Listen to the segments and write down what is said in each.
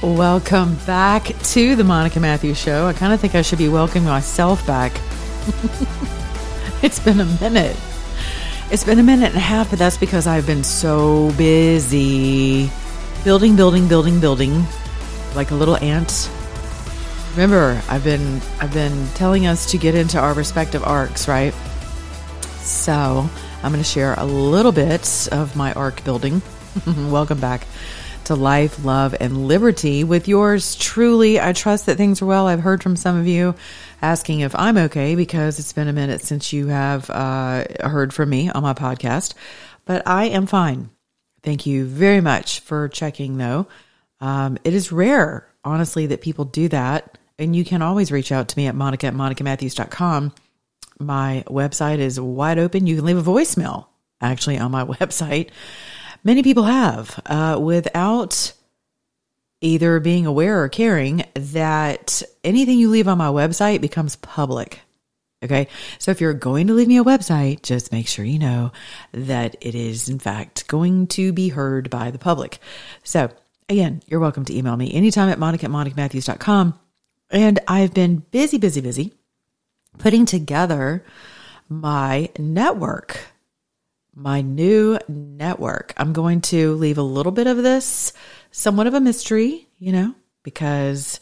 Welcome back to the Monica Matthews Show. I kind of think I should be welcoming myself back. it's been a minute. It's been a minute and a half, but that's because I've been so busy building, building, building, building, like a little ant. Remember, I've been I've been telling us to get into our respective arks, right? So I'm going to share a little bit of my ark building. Welcome back to life, love, and liberty with yours truly. I trust that things are well. I've heard from some of you asking if I'm okay because it's been a minute since you have uh, heard from me on my podcast, but I am fine. Thank you very much for checking, though. Um, it is rare, honestly, that people do that. And you can always reach out to me at monica at monicamatthews.com. My website is wide open. You can leave a voicemail actually on my website. Many people have uh, without either being aware or caring that anything you leave on my website becomes public. Okay. So if you're going to leave me a website, just make sure you know that it is in fact going to be heard by the public. So again, you're welcome to email me anytime at monica at monicamatthews.com. And I've been busy, busy, busy putting together my network, my new network. I'm going to leave a little bit of this somewhat of a mystery, you know, because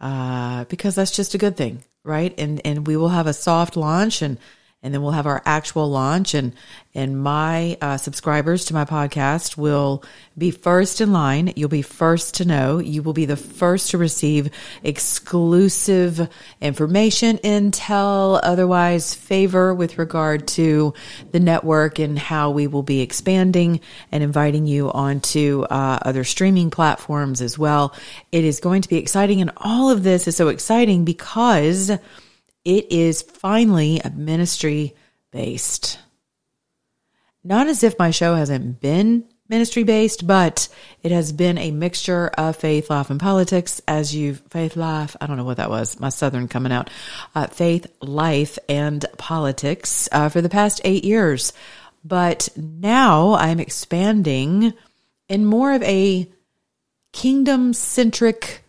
uh because that's just a good thing, right? And and we will have a soft launch and and then we'll have our actual launch. And and my uh, subscribers to my podcast will be first in line. You'll be first to know. You will be the first to receive exclusive information intel otherwise favor with regard to the network and how we will be expanding and inviting you onto uh, other streaming platforms as well. It is going to be exciting and all of this is so exciting because it is finally a ministry based. Not as if my show hasn't been ministry based, but it has been a mixture of faith, life, and politics. As you've faith, life, I don't know what that was, my southern coming out. Uh, faith, life, and politics uh, for the past eight years. But now I'm expanding in more of a kingdom centric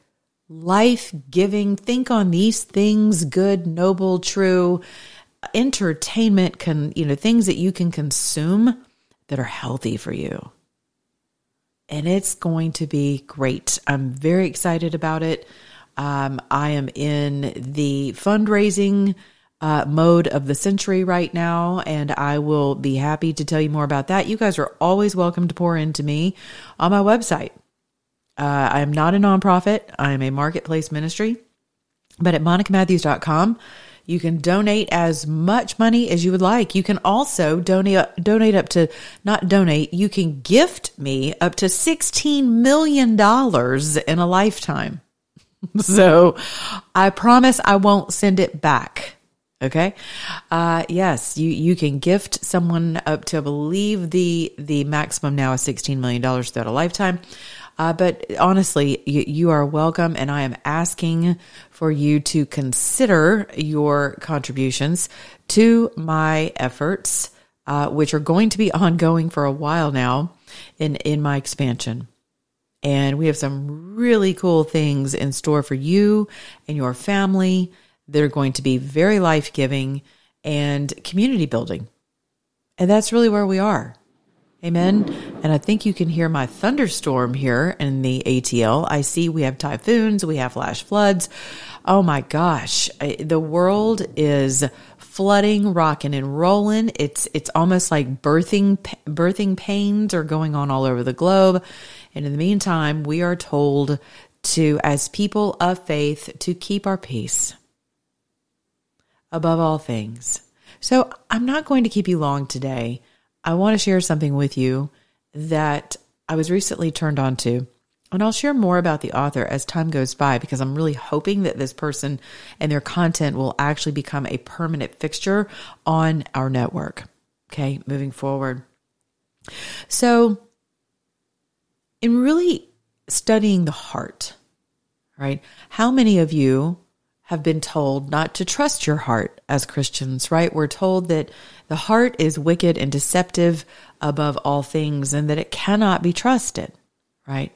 life giving, think on these things, good, noble, true, entertainment can, you know, things that you can consume that are healthy for you. And it's going to be great. I'm very excited about it. Um, I am in the fundraising uh, mode of the century right now, and I will be happy to tell you more about that. You guys are always welcome to pour into me on my website, uh, I am not a nonprofit. I am a marketplace ministry. But at monicamatthews.com, you can donate as much money as you would like. You can also donate donate up to not donate. You can gift me up to sixteen million dollars in a lifetime. so, I promise I won't send it back. Okay. Uh, yes, you, you can gift someone up to, believe the, the maximum now is $16 million throughout a lifetime. Uh, but honestly, you, you are welcome, and I am asking for you to consider your contributions to my efforts, uh, which are going to be ongoing for a while now in in my expansion. And we have some really cool things in store for you and your family that are going to be very life giving and community building. And that's really where we are. Amen. And I think you can hear my thunderstorm here in the ATL. I see we have typhoons, we have flash floods. Oh my gosh, the world is flooding, rocking and rolling. It's it's almost like birthing birthing pains are going on all over the globe. And in the meantime, we are told to as people of faith to keep our peace above all things. So, I'm not going to keep you long today. I want to share something with you that I was recently turned on to. And I'll share more about the author as time goes by because I'm really hoping that this person and their content will actually become a permanent fixture on our network. Okay, moving forward. So, in really studying the heart, right? How many of you have been told not to trust your heart as Christians, right? We're told that the heart is wicked and deceptive above all things and that it cannot be trusted, right?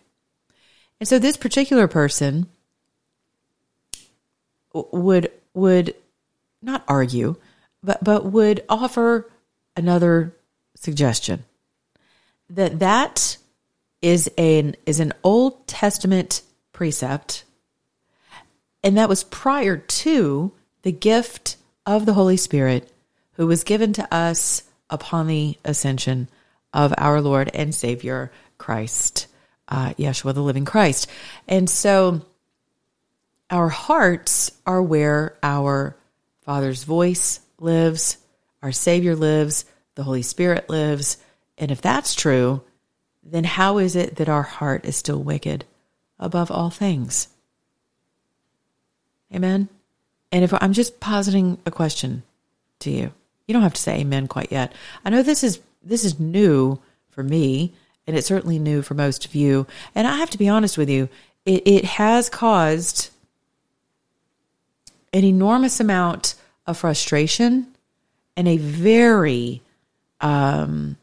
And so this particular person would would not argue, but but would offer another suggestion that that is an is an Old Testament precept and that was prior to the gift of the Holy Spirit who was given to us upon the ascension of our Lord and Savior Christ, uh, Yeshua, the living Christ. And so our hearts are where our Father's voice lives, our Savior lives, the Holy Spirit lives. And if that's true, then how is it that our heart is still wicked above all things? Amen. And if I'm just positing a question to you, you don't have to say amen quite yet. I know this is this is new for me, and it's certainly new for most of you. And I have to be honest with you, it, it has caused an enormous amount of frustration and a very um,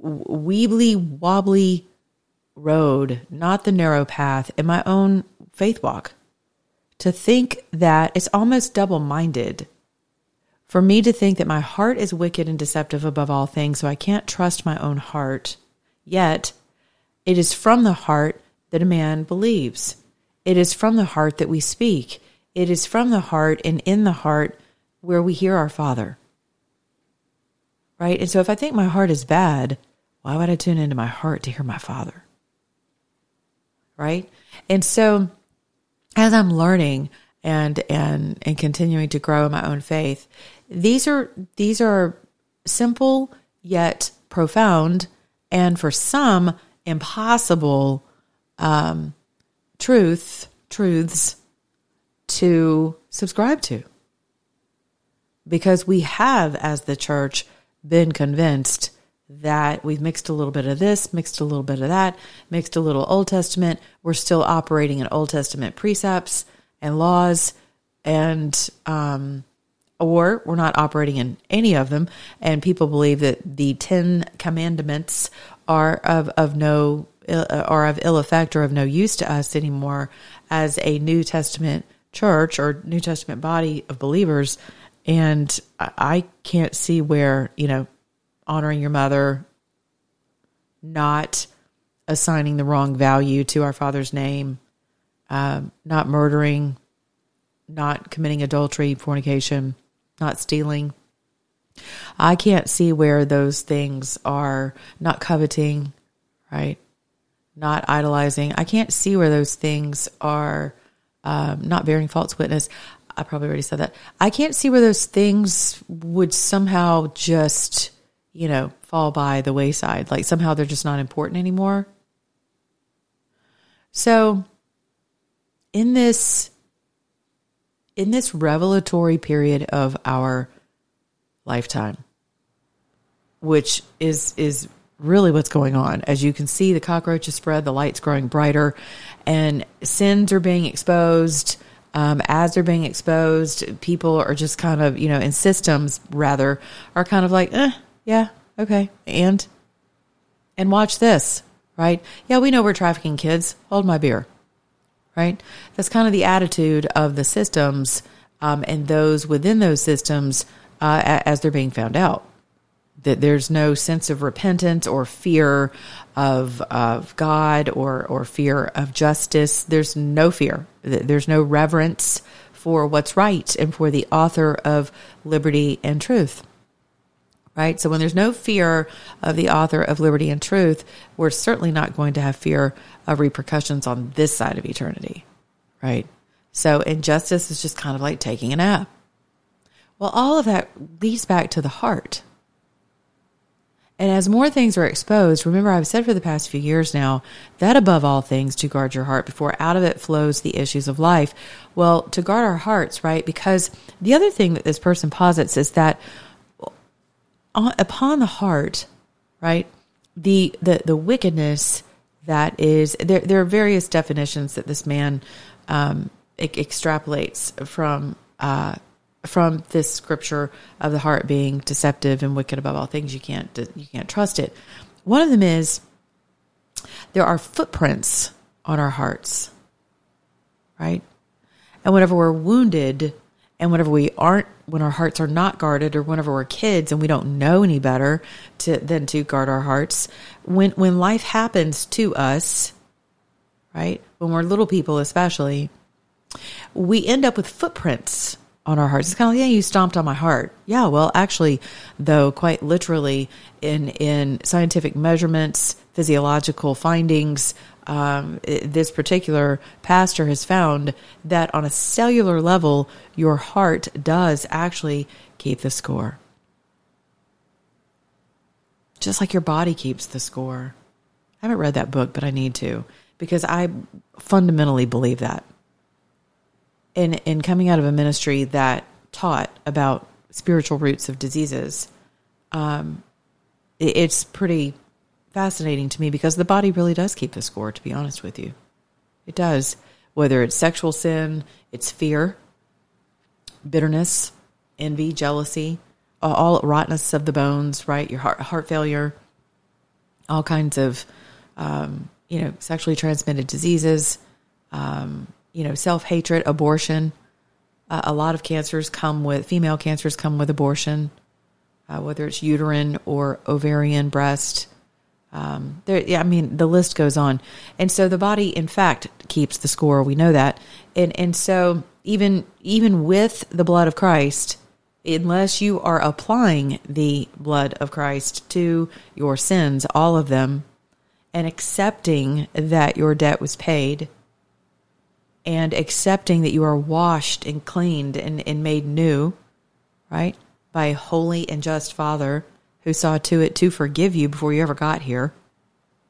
weebly wobbly road, not the narrow path, in my own faith walk to think that it's almost double minded for me to think that my heart is wicked and deceptive above all things, so I can't trust my own heart. Yet, it is from the heart that a man believes. It is from the heart that we speak. It is from the heart and in the heart where we hear our Father. Right? And so if I think my heart is bad, why would I tune into my heart to hear my Father? Right? And so as I'm learning and and and continuing to grow in my own faith, these are these are simple yet profound, and for some impossible um, truth truths to subscribe to, because we have, as the church, been convinced that we've mixed a little bit of this, mixed a little bit of that, mixed a little Old Testament. We're still operating in Old Testament precepts and laws, and um, or we're not operating in any of them. And people believe that the Ten Commandments are of of no uh, are of ill effect or of no use to us anymore as a New Testament church or New Testament body of believers. And I can't see where you know honoring your mother, not assigning the wrong value to our father's name, um, not murdering, not committing adultery, fornication, not stealing. I can't see where those things are not coveting, right? Not idolizing. I can't see where those things are um, not bearing false witness. I probably already said that. I can't see where those things would somehow just you know, fall by the wayside. Like somehow they're just not important anymore. So in this in this revelatory period of our lifetime, which is is really what's going on. As you can see, the cockroaches spread, the light's growing brighter, and sins are being exposed. Um, as they're being exposed, people are just kind of, you know, in systems rather, are kind of like, eh, yeah, okay. And and watch this, right? Yeah, we know we're trafficking kids. Hold my beer. Right? That's kind of the attitude of the systems um, and those within those systems uh, as they're being found out. That there's no sense of repentance or fear of of God or or fear of justice. There's no fear. There's no reverence for what's right and for the author of liberty and truth right? So when there's no fear of the author of liberty and truth, we're certainly not going to have fear of repercussions on this side of eternity, right? So injustice is just kind of like taking a nap. Well, all of that leads back to the heart. And as more things are exposed, remember I've said for the past few years now that above all things to guard your heart before out of it flows the issues of life. Well, to guard our hearts, right? Because the other thing that this person posits is that upon the heart, right? The the the wickedness that is there. There are various definitions that this man um, extrapolates from uh, from this scripture of the heart being deceptive and wicked above all things. You can't you can't trust it. One of them is there are footprints on our hearts, right? And whenever we're wounded, and whenever we aren't, when our hearts are not guarded, or whenever we're kids and we don't know any better to than to guard our hearts, when when life happens to us, right? When we're little people, especially, we end up with footprints on our hearts. It's kind of like, yeah, you stomped on my heart. Yeah, well, actually, though, quite literally, in in scientific measurements, physiological findings, um, this particular pastor has found that on a cellular level, your heart does actually keep the score. Just like your body keeps the score. I haven't read that book, but I need to because I fundamentally believe that. In, in coming out of a ministry that taught about spiritual roots of diseases, um, it, it's pretty fascinating to me because the body really does keep the score, to be honest with you. It does. Whether it's sexual sin, it's fear, bitterness, envy, jealousy, all rottenness of the bones, right? Your heart, heart failure, all kinds of, um, you know, sexually transmitted diseases, um, you know, self hatred, abortion. Uh, a lot of cancers come with, female cancers come with abortion, uh, whether it's uterine or ovarian, breast, um, there, yeah, I mean, the list goes on, and so the body, in fact, keeps the score. We know that, and and so even even with the blood of Christ, unless you are applying the blood of Christ to your sins, all of them, and accepting that your debt was paid, and accepting that you are washed and cleaned and, and made new, right, by a holy and just Father who saw to it to forgive you before you ever got here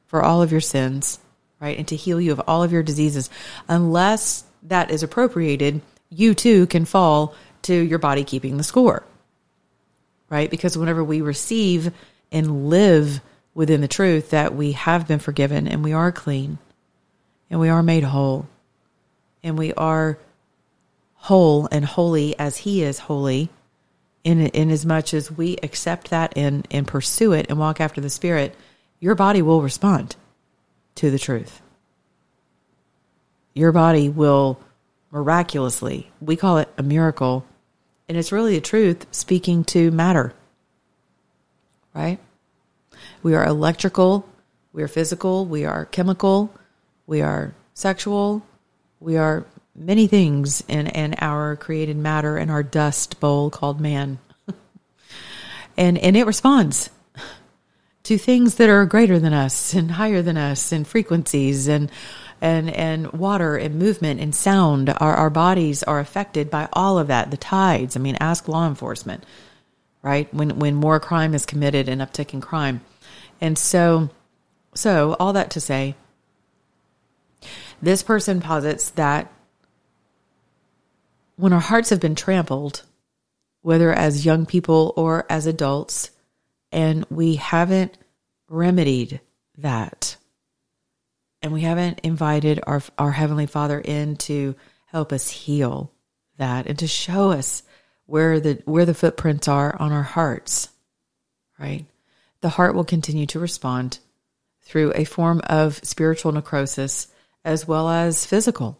for all of your sins, right? And to heal you of all of your diseases. Unless that is appropriated, you too can fall to your body keeping the score, right? Because whenever we receive and live within the truth that we have been forgiven and we are clean and we are made whole and we are whole and holy as He is holy in in as much as we accept that and and pursue it and walk after the spirit your body will respond to the truth. Your body will miraculously we call it a miracle and it's really the truth speaking to matter right? We are electrical we are physical we are chemical we are sexual we are many things in, in our created matter and our dust bowl called man. and and it responds to things that are greater than us and higher than us and frequencies and and and water and movement and sound. Our our bodies are affected by all of that the tides. I mean ask law enforcement right? When when more crime is committed and uptick in crime. And so so all that to say this person posits that when our hearts have been trampled, whether as young people or as adults, and we haven't remedied that, and we haven't invited our, our Heavenly Father in to help us heal that and to show us where the where the footprints are on our hearts, right? The heart will continue to respond through a form of spiritual necrosis as well as physical.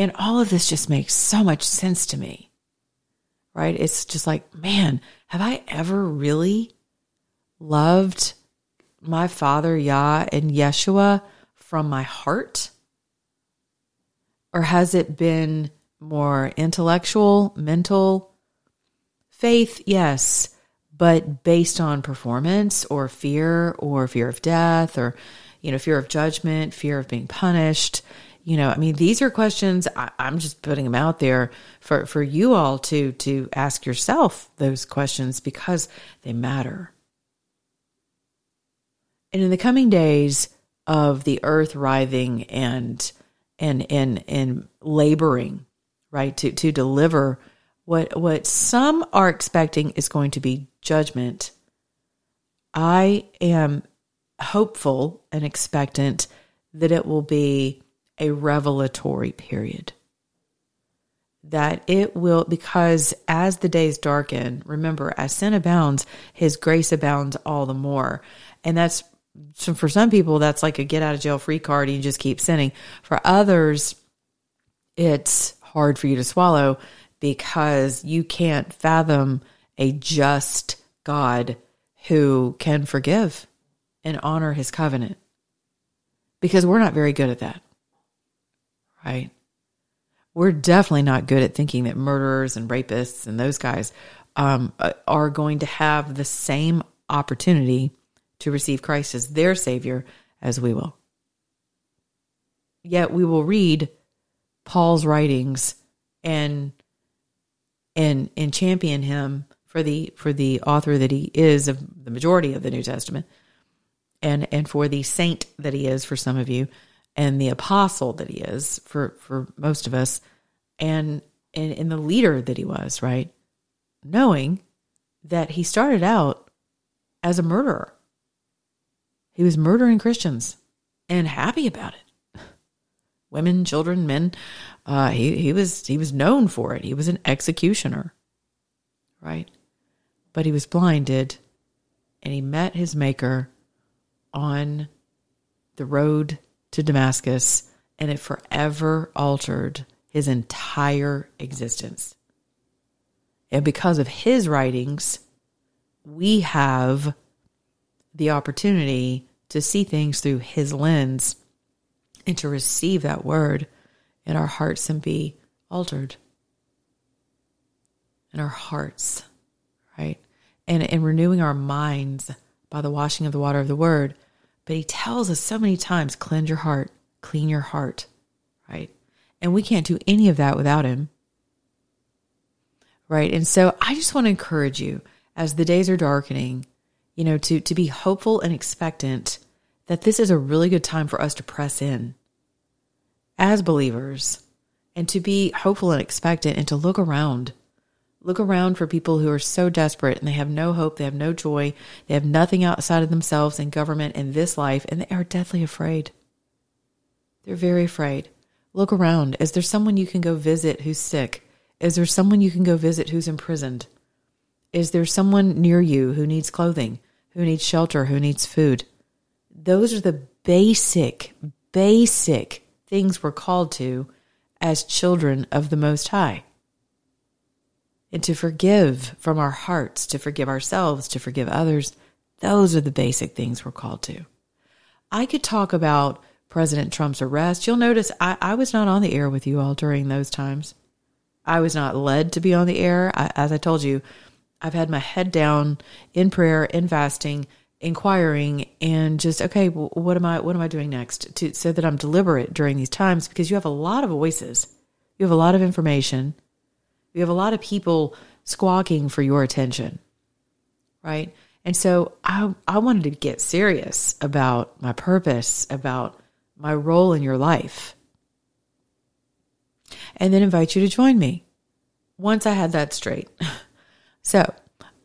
And all of this just makes so much sense to me, right? It's just like, man, have I ever really loved my Father, Yah, and Yeshua from my heart? Or has it been more intellectual, mental? Faith, yes, but based on performance or fear or fear of death or, you know, fear of judgment, fear of being punished you know, I mean, these are questions I, am just putting them out there for, for you all to to ask yourself those questions because they matter. And in the coming days of the earth writhing and and and and laboring, right, to to deliver what what some are expecting is going to be judgment. I am hopeful and expectant that it will be a revelatory period. That it will, because as the days darken, remember, as sin abounds, his grace abounds all the more. And that's so for some people, that's like a get out of jail free card. You just keep sinning. For others, it's hard for you to swallow because you can't fathom a just God who can forgive and honor his covenant. Because we're not very good at that, right? We're definitely not good at thinking that murderers and rapists and those guys um, are going to have the same opportunity to receive Christ as their Savior as we will. Yet we will read Paul's writings and and and champion him for the for the author that he is of the majority of the New Testament and and for the saint that he is for some of you and the apostle that he is for for most of us and and, and the leader that he was right knowing that he started out as a murderer he was murdering Christians and happy about it. Women, children, men. Uh, he he was he was known for it. He was an executioner, right? But he was blinded, and he met his maker on the road to Damascus, and it forever altered his entire existence. And because of his writings, we have the opportunity to see things through his lens and to receive that word in our hearts and be altered in our hearts, right? And, and renewing our minds by the washing of the water of the word. But he tells us so many times cleanse your heart, clean your heart, right? And we can't do any of that without him, right? And so I just want to encourage you as the days are darkening you know, to, to be hopeful and expectant that this is a really good time for us to press in as believers and to be hopeful and expectant and to look around. Look around for people who are so desperate and they have no hope, they have no joy, they have nothing outside of themselves and government in this life, and they are deathly afraid. They're very afraid. Look around. Is there someone you can go visit who's sick? Is there someone you can go visit who's imprisoned? Is there someone near you who needs clothing, who needs shelter, who needs food? Those are the basic, basic things we're called to as children of the Most High. And to forgive from our hearts, to forgive ourselves, to forgive others, those are the basic things we're called to. I could talk about President Trump's arrest. You'll notice I, I was not on the air with you all during those times. I was not led to be on the air. I, as I told you, I've had my head down in prayer, in fasting, inquiring, and just okay, well, what am I what am I doing next to so that I'm deliberate during these times because you have a lot of voices, you have a lot of information, you have a lot of people squawking for your attention, right? And so I I wanted to get serious about my purpose, about my role in your life, and then invite you to join me. Once I had that straight. So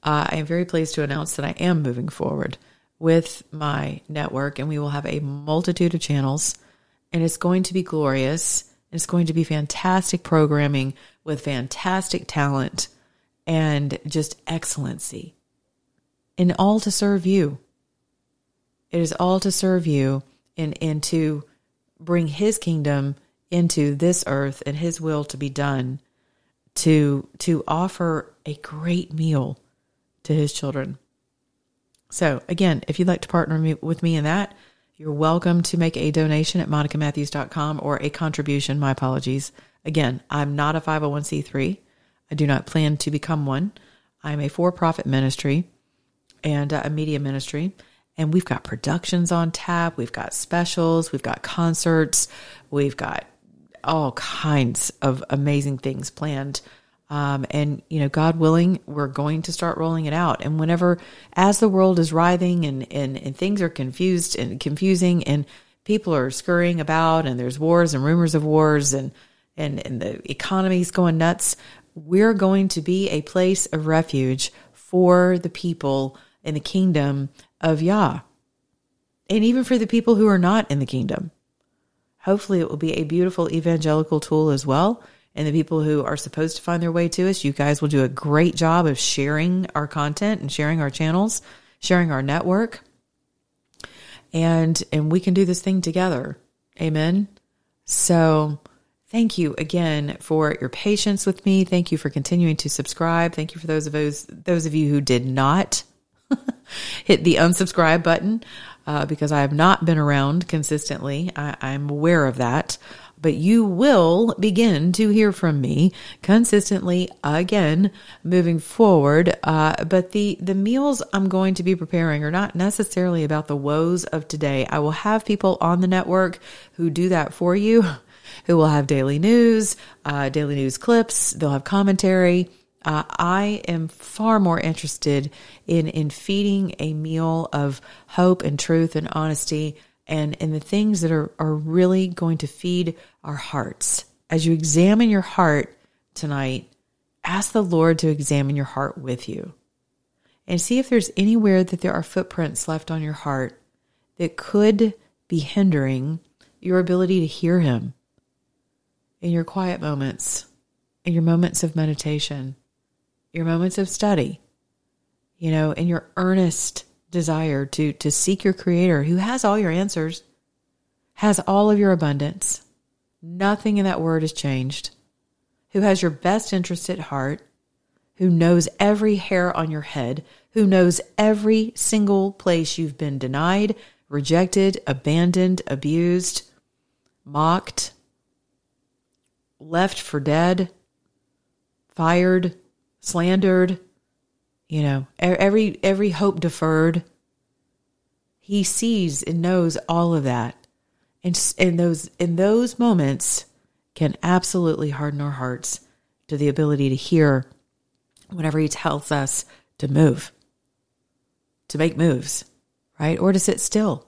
uh, I am very pleased to announce that I am moving forward with my network, and we will have a multitude of channels, and it's going to be glorious. It's going to be fantastic programming with fantastic talent and just excellency, and all to serve you. It is all to serve you and, and to bring his kingdom into this earth and his will to be done to to offer a great meal to his children. So again, if you'd like to partner me, with me in that, you're welcome to make a donation at monicamatthews.com or a contribution. My apologies. Again, I'm not a 501c3. I do not plan to become one. I'm a for-profit ministry and a media ministry. And we've got productions on tap. We've got specials. We've got concerts. We've got all kinds of amazing things planned Um, and you know, God willing, we're going to start rolling it out. And whenever, as the world is writhing and and, and things are confused and confusing, and people are scurrying about, and there's wars and rumors of wars, and and and the economy's going nuts, we're going to be a place of refuge for the people in the kingdom of Yah, and even for the people who are not in the kingdom. Hopefully, it will be a beautiful evangelical tool as well and the people who are supposed to find their way to us. You guys will do a great job of sharing our content and sharing our channels, sharing our network. And and we can do this thing together. Amen. So, thank you again for your patience with me. Thank you for continuing to subscribe. Thank you for those of those those of you who did not hit the unsubscribe button uh, because I have not been around consistently. I, I'm aware of that but you will begin to hear from me consistently again moving forward. Uh, but the, the meals I'm going to be preparing are not necessarily about the woes of today. I will have people on the network who do that for you, who will have daily news, uh, daily news clips, they'll have commentary. Uh, I am far more interested in in feeding a meal of hope and truth and honesty and, and the things that are, are really going to feed our hearts. As you examine your heart tonight, ask the Lord to examine your heart with you and see if there's anywhere that there are footprints left on your heart that could be hindering your ability to hear Him in your quiet moments, in your moments of meditation, your moments of study, you know, in your earnest desire to to seek your creator who has all your answers, has all of your abundance. Nothing in that word has changed. Who has your best interest at heart, who knows every hair on your head, who knows every single place you've been denied, rejected, abandoned, abused, mocked, left for dead, fired, slandered, you know, every every hope deferred. He sees and knows all of that. And in those in those moments can absolutely harden our hearts to the ability to hear whenever he tells us to move, to make moves, right? Or to sit still.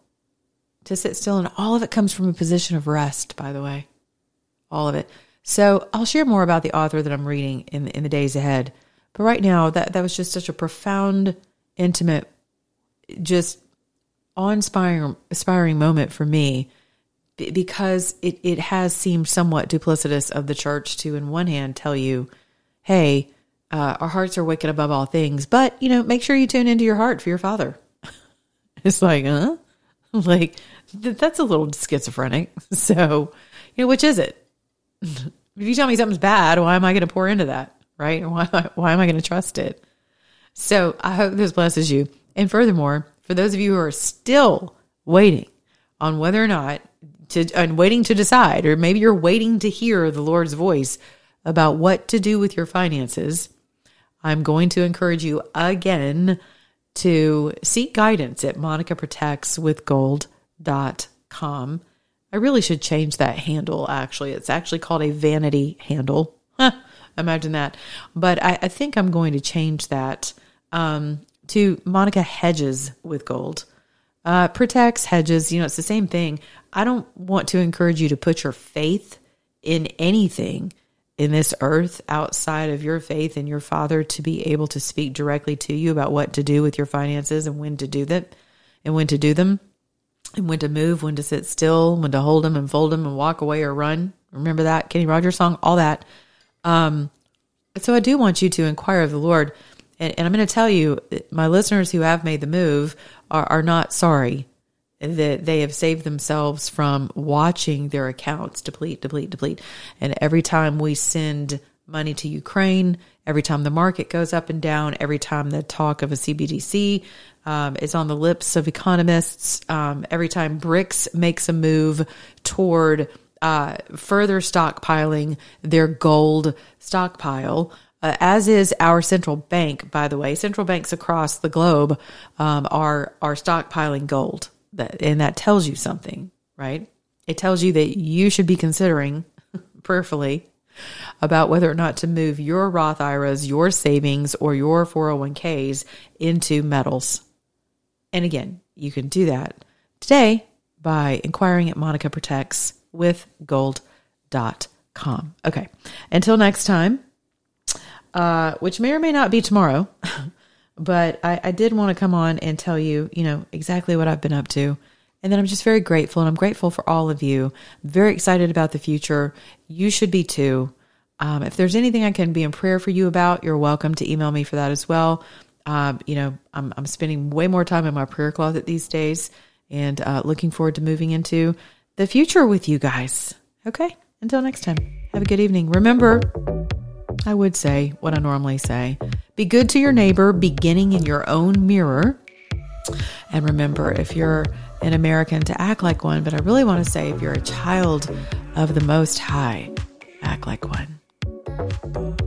To sit still. And all of it comes from a position of rest, by the way. All of it. So I'll share more about the author that I'm reading in, in the days ahead. But right now, that, that was just such a profound, intimate, just awe-inspiring inspiring moment for me because it, it has seemed somewhat duplicitous of the church to, in one hand, tell you, hey, uh, our hearts are wicked above all things, but, you know, make sure you tune into your heart for your father. it's like, huh? Like, that's a little schizophrenic. So, you know, which is it? If you tell me something's bad, why am I going to pour into that? right? Why, why am I going to trust it? So I hope this blesses you. And furthermore, for those of you who are still waiting on whether or not to, and waiting to decide, or maybe you're waiting to hear the Lord's voice about what to do with your finances, I'm going to encourage you again to seek guidance at monicaprotectswithgold.com. I really should change that handle, actually. It's actually called a vanity handle. Imagine that. But I, I think I'm going to change that um, to Monica Hedges with gold. Uh, protects, hedges, you know, it's the same thing. I don't want to encourage you to put your faith in anything in this earth outside of your faith in your father to be able to speak directly to you about what to do with your finances and when to do that and when to do them and when to move, when to sit still, when to hold them and fold them and walk away or run. Remember that Kenny Rogers song? All that. Um, so I do want you to inquire of the Lord. And, and I'm going to tell you, my listeners who have made the move are, are not sorry that they have saved themselves from watching their accounts deplete, deplete, deplete. And every time we send money to Ukraine, every time the market goes up and down, every time the talk of a CBDC um, is on the lips of economists, um, every time BRICS makes a move toward uh, further stockpiling their gold stockpile. Uh, as is our central bank, by the way. Central banks across the globe um, are are stockpiling gold, and that tells you something, right? It tells you that you should be considering prayerfully about whether or not to move your Roth IRAs, your savings, or your 401ks into metals. And again, you can do that today by inquiring at Monica Protects with gold.com. Okay. Until next time, uh, which may or may not be tomorrow, but I, I did want to come on and tell you, you know, exactly what I've been up to. And then I'm just very grateful and I'm grateful for all of you. Very excited about the future. You should be too. Um, if there's anything I can be in prayer for you about, you're welcome to email me for that as well. Um, you know, I'm, I'm spending way more time in my prayer closet these days and uh, looking forward to moving into the future with you guys. Okay. Until next time, have a good evening. Remember, I would say what I normally say be good to your neighbor, beginning in your own mirror. And remember, if you're an American, to act like one. But I really want to say, if you're a child of the Most High, act like one.